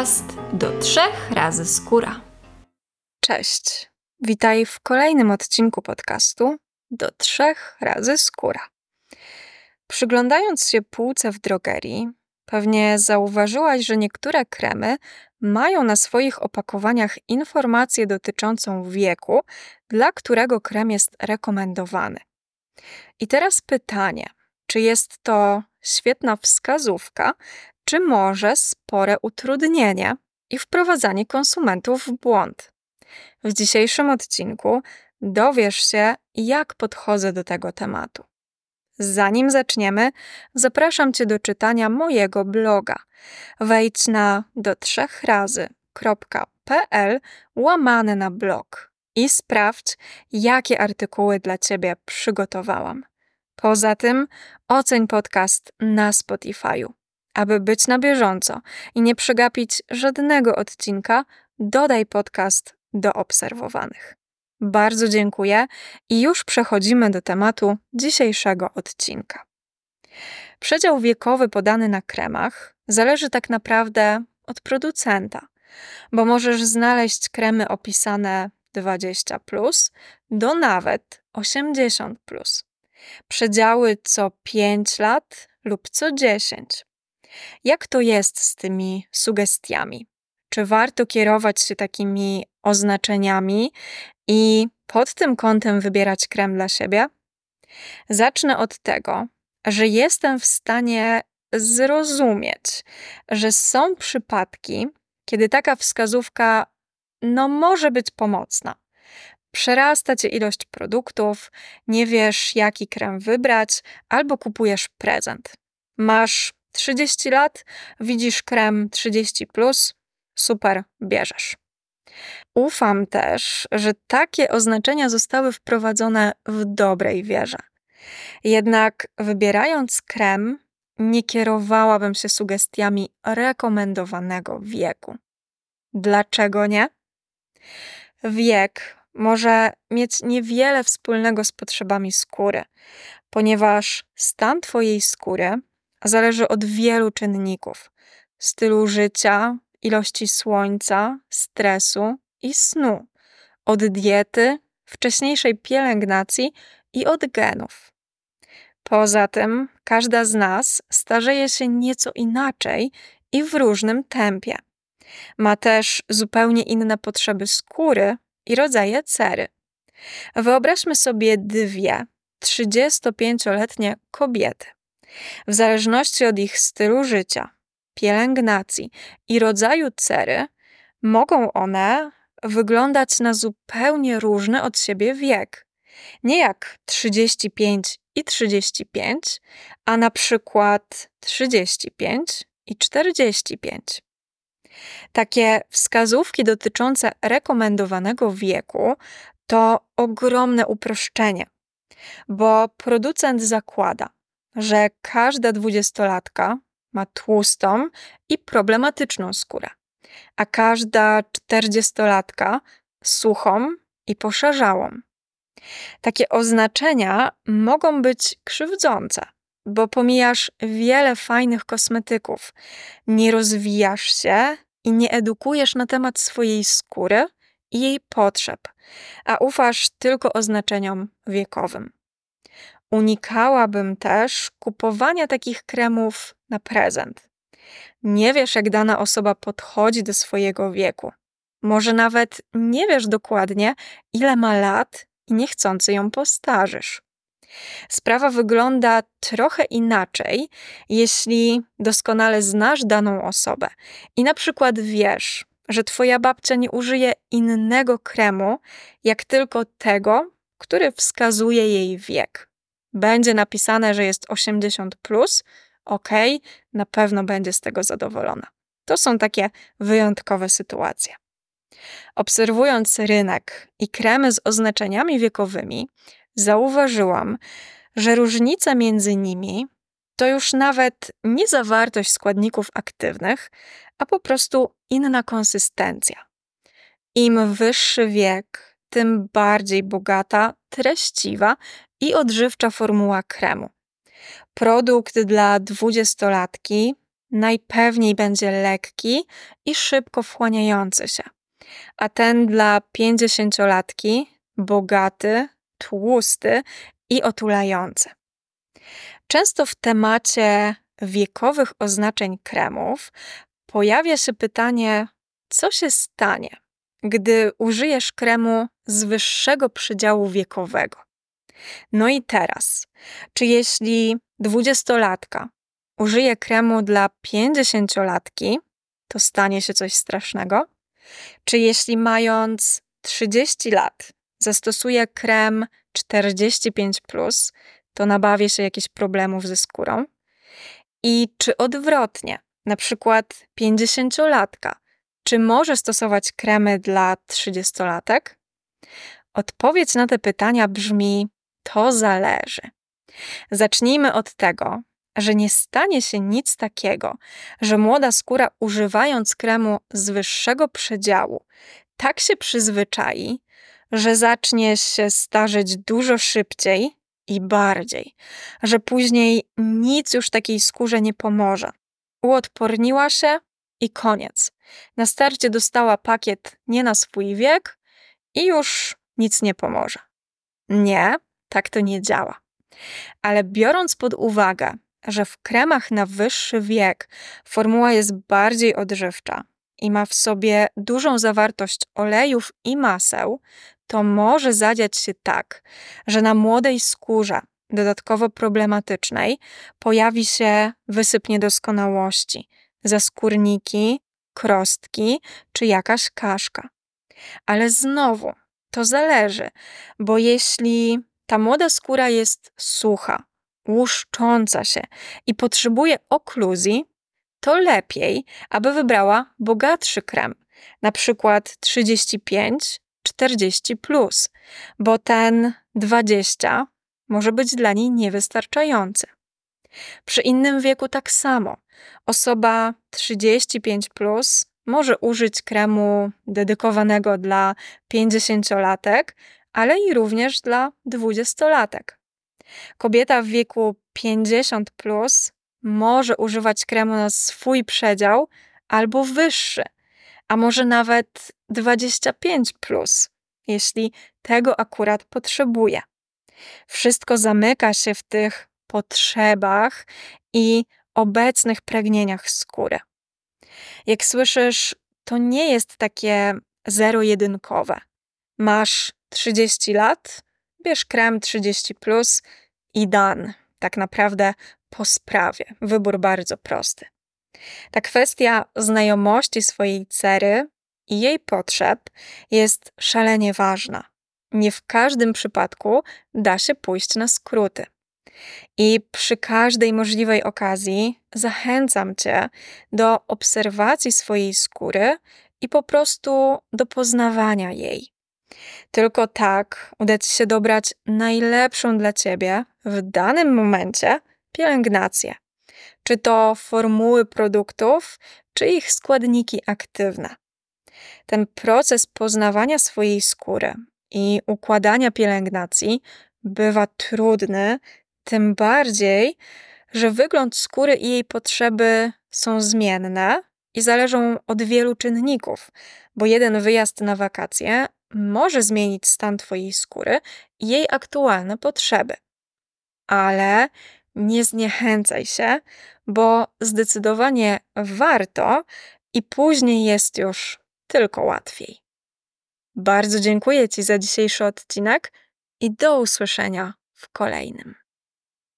podcast do trzech razy skóra. Cześć. Witaj w kolejnym odcinku podcastu do trzech razy skóra. Przyglądając się półce w drogerii, pewnie zauważyłaś, że niektóre kremy mają na swoich opakowaniach informację dotyczącą wieku, dla którego krem jest rekomendowany. I teraz pytanie: czy jest to świetna wskazówka, czy może spore utrudnienie i wprowadzanie konsumentów w błąd? W dzisiejszym odcinku dowiesz się, jak podchodzę do tego tematu. Zanim zaczniemy, zapraszam Cię do czytania mojego bloga. Wejdź na do trzech razy.pl łamane na blog i sprawdź, jakie artykuły dla Ciebie przygotowałam. Poza tym oceń podcast na Spotify'u. Aby być na bieżąco i nie przegapić żadnego odcinka, dodaj podcast do obserwowanych. Bardzo dziękuję i już przechodzimy do tematu dzisiejszego odcinka. Przedział wiekowy podany na kremach zależy tak naprawdę od producenta, bo możesz znaleźć kremy opisane 20 plus do nawet 80 plus. Przedziały co 5 lat lub co 10. Jak to jest z tymi sugestiami? Czy warto kierować się takimi oznaczeniami i pod tym kątem wybierać krem dla siebie? Zacznę od tego, że jestem w stanie zrozumieć, że są przypadki, kiedy taka wskazówka no, może być pomocna. Przerasta cię ilość produktów, nie wiesz, jaki krem wybrać, albo kupujesz prezent. Masz 30 lat, widzisz krem 30, plus, super, bierzesz. Ufam też, że takie oznaczenia zostały wprowadzone w dobrej wierze. Jednak wybierając krem, nie kierowałabym się sugestiami rekomendowanego wieku. Dlaczego nie? Wiek może mieć niewiele wspólnego z potrzebami skóry, ponieważ stan Twojej skóry zależy od wielu czynników: stylu życia, ilości słońca, stresu i snu, od diety, wcześniejszej pielęgnacji i od genów. Poza tym, każda z nas starzeje się nieco inaczej i w różnym tempie. Ma też zupełnie inne potrzeby skóry i rodzaje cery. Wyobraźmy sobie dwie 35-letnie kobiety. W zależności od ich stylu życia, pielęgnacji i rodzaju cery, mogą one wyglądać na zupełnie różny od siebie wiek. Nie jak 35 i 35, a na przykład 35 i 45. Takie wskazówki dotyczące rekomendowanego wieku to ogromne uproszczenie, bo producent zakłada, że każda dwudziestolatka ma tłustą i problematyczną skórę, a każda czterdziestolatka suchą i poszarzałą. Takie oznaczenia mogą być krzywdzące, bo pomijasz wiele fajnych kosmetyków, nie rozwijasz się i nie edukujesz na temat swojej skóry i jej potrzeb, a ufasz tylko oznaczeniom wiekowym. Unikałabym też kupowania takich kremów na prezent. Nie wiesz, jak dana osoba podchodzi do swojego wieku. Może nawet nie wiesz dokładnie, ile ma lat i niechcący ją postarzysz. Sprawa wygląda trochę inaczej, jeśli doskonale znasz daną osobę i na przykład wiesz, że twoja babcia nie użyje innego kremu, jak tylko tego, który wskazuje jej wiek. Będzie napisane, że jest 80, plus, ok, na pewno będzie z tego zadowolona. To są takie wyjątkowe sytuacje. Obserwując rynek i kremy z oznaczeniami wiekowymi, zauważyłam, że różnica między nimi to już nawet nie zawartość składników aktywnych, a po prostu inna konsystencja. Im wyższy wiek, tym bardziej bogata, treściwa i odżywcza formuła kremu. Produkt dla dwudziestolatki najpewniej będzie lekki i szybko wchłaniający się. A ten dla pięćdziesięciolatki bogaty, tłusty i otulający. Często w temacie wiekowych oznaczeń kremów pojawia się pytanie, co się stanie, gdy użyjesz kremu z wyższego przedziału wiekowego. No i teraz, czy jeśli dwudziestolatka użyje kremu dla pięćdziesięciolatki, to stanie się coś strasznego? Czy jeśli mając 30 lat zastosuje krem 45, to nabawię się jakichś problemów ze skórą? I czy odwrotnie, na przykład 50-latka, czy może stosować kremy dla 30-latek? Odpowiedź na te pytania brzmi: to zależy. Zacznijmy od tego, że nie stanie się nic takiego, że młoda skóra używając kremu z wyższego przedziału tak się przyzwyczai, że zacznie się starzeć dużo szybciej i bardziej, że później nic już takiej skórze nie pomoże. Uodporniła się i koniec. Na starcie dostała pakiet nie na swój wiek i już nic nie pomoże. Nie, tak to nie działa. Ale biorąc pod uwagę, że w kremach na wyższy wiek formuła jest bardziej odżywcza i ma w sobie dużą zawartość olejów i maseł, to może zadziać się tak, że na młodej skórze, dodatkowo problematycznej, pojawi się wysyp niedoskonałości, zaskórniki, krostki czy jakaś kaszka. Ale znowu, to zależy, bo jeśli ta młoda skóra jest sucha, łuszcząca się i potrzebuje okluzji, to lepiej, aby wybrała bogatszy krem, na przykład 35 40, plus, bo ten 20 może być dla niej niewystarczający. Przy innym wieku tak samo. Osoba 35 plus może użyć kremu dedykowanego dla 50-latek, ale i również dla 20-latek. Kobieta w wieku 50 plus może używać kremu na swój przedział albo wyższy, a może nawet 25, plus, jeśli tego akurat potrzebuje. Wszystko zamyka się w tych potrzebach i obecnych pragnieniach skóry. Jak słyszysz, to nie jest takie zero-jedynkowe. Masz 30 lat, bierz krem 30 plus i dan. Tak naprawdę po sprawie. Wybór bardzo prosty. Ta kwestia znajomości swojej cery i jej potrzeb jest szalenie ważna. Nie w każdym przypadku da się pójść na skróty. I przy każdej możliwej okazji zachęcam Cię do obserwacji swojej skóry i po prostu do poznawania jej. Tylko tak uda Ci się dobrać najlepszą dla Ciebie w danym momencie pielęgnację. Czy to formuły produktów, czy ich składniki aktywne. Ten proces poznawania swojej skóry i układania pielęgnacji bywa trudny, tym bardziej, że wygląd skóry i jej potrzeby są zmienne i zależą od wielu czynników, bo jeden wyjazd na wakacje może zmienić stan Twojej skóry i jej aktualne potrzeby. Ale nie zniechęcaj się, bo zdecydowanie warto i później jest już tylko łatwiej. Bardzo dziękuję Ci za dzisiejszy odcinek i do usłyszenia w kolejnym.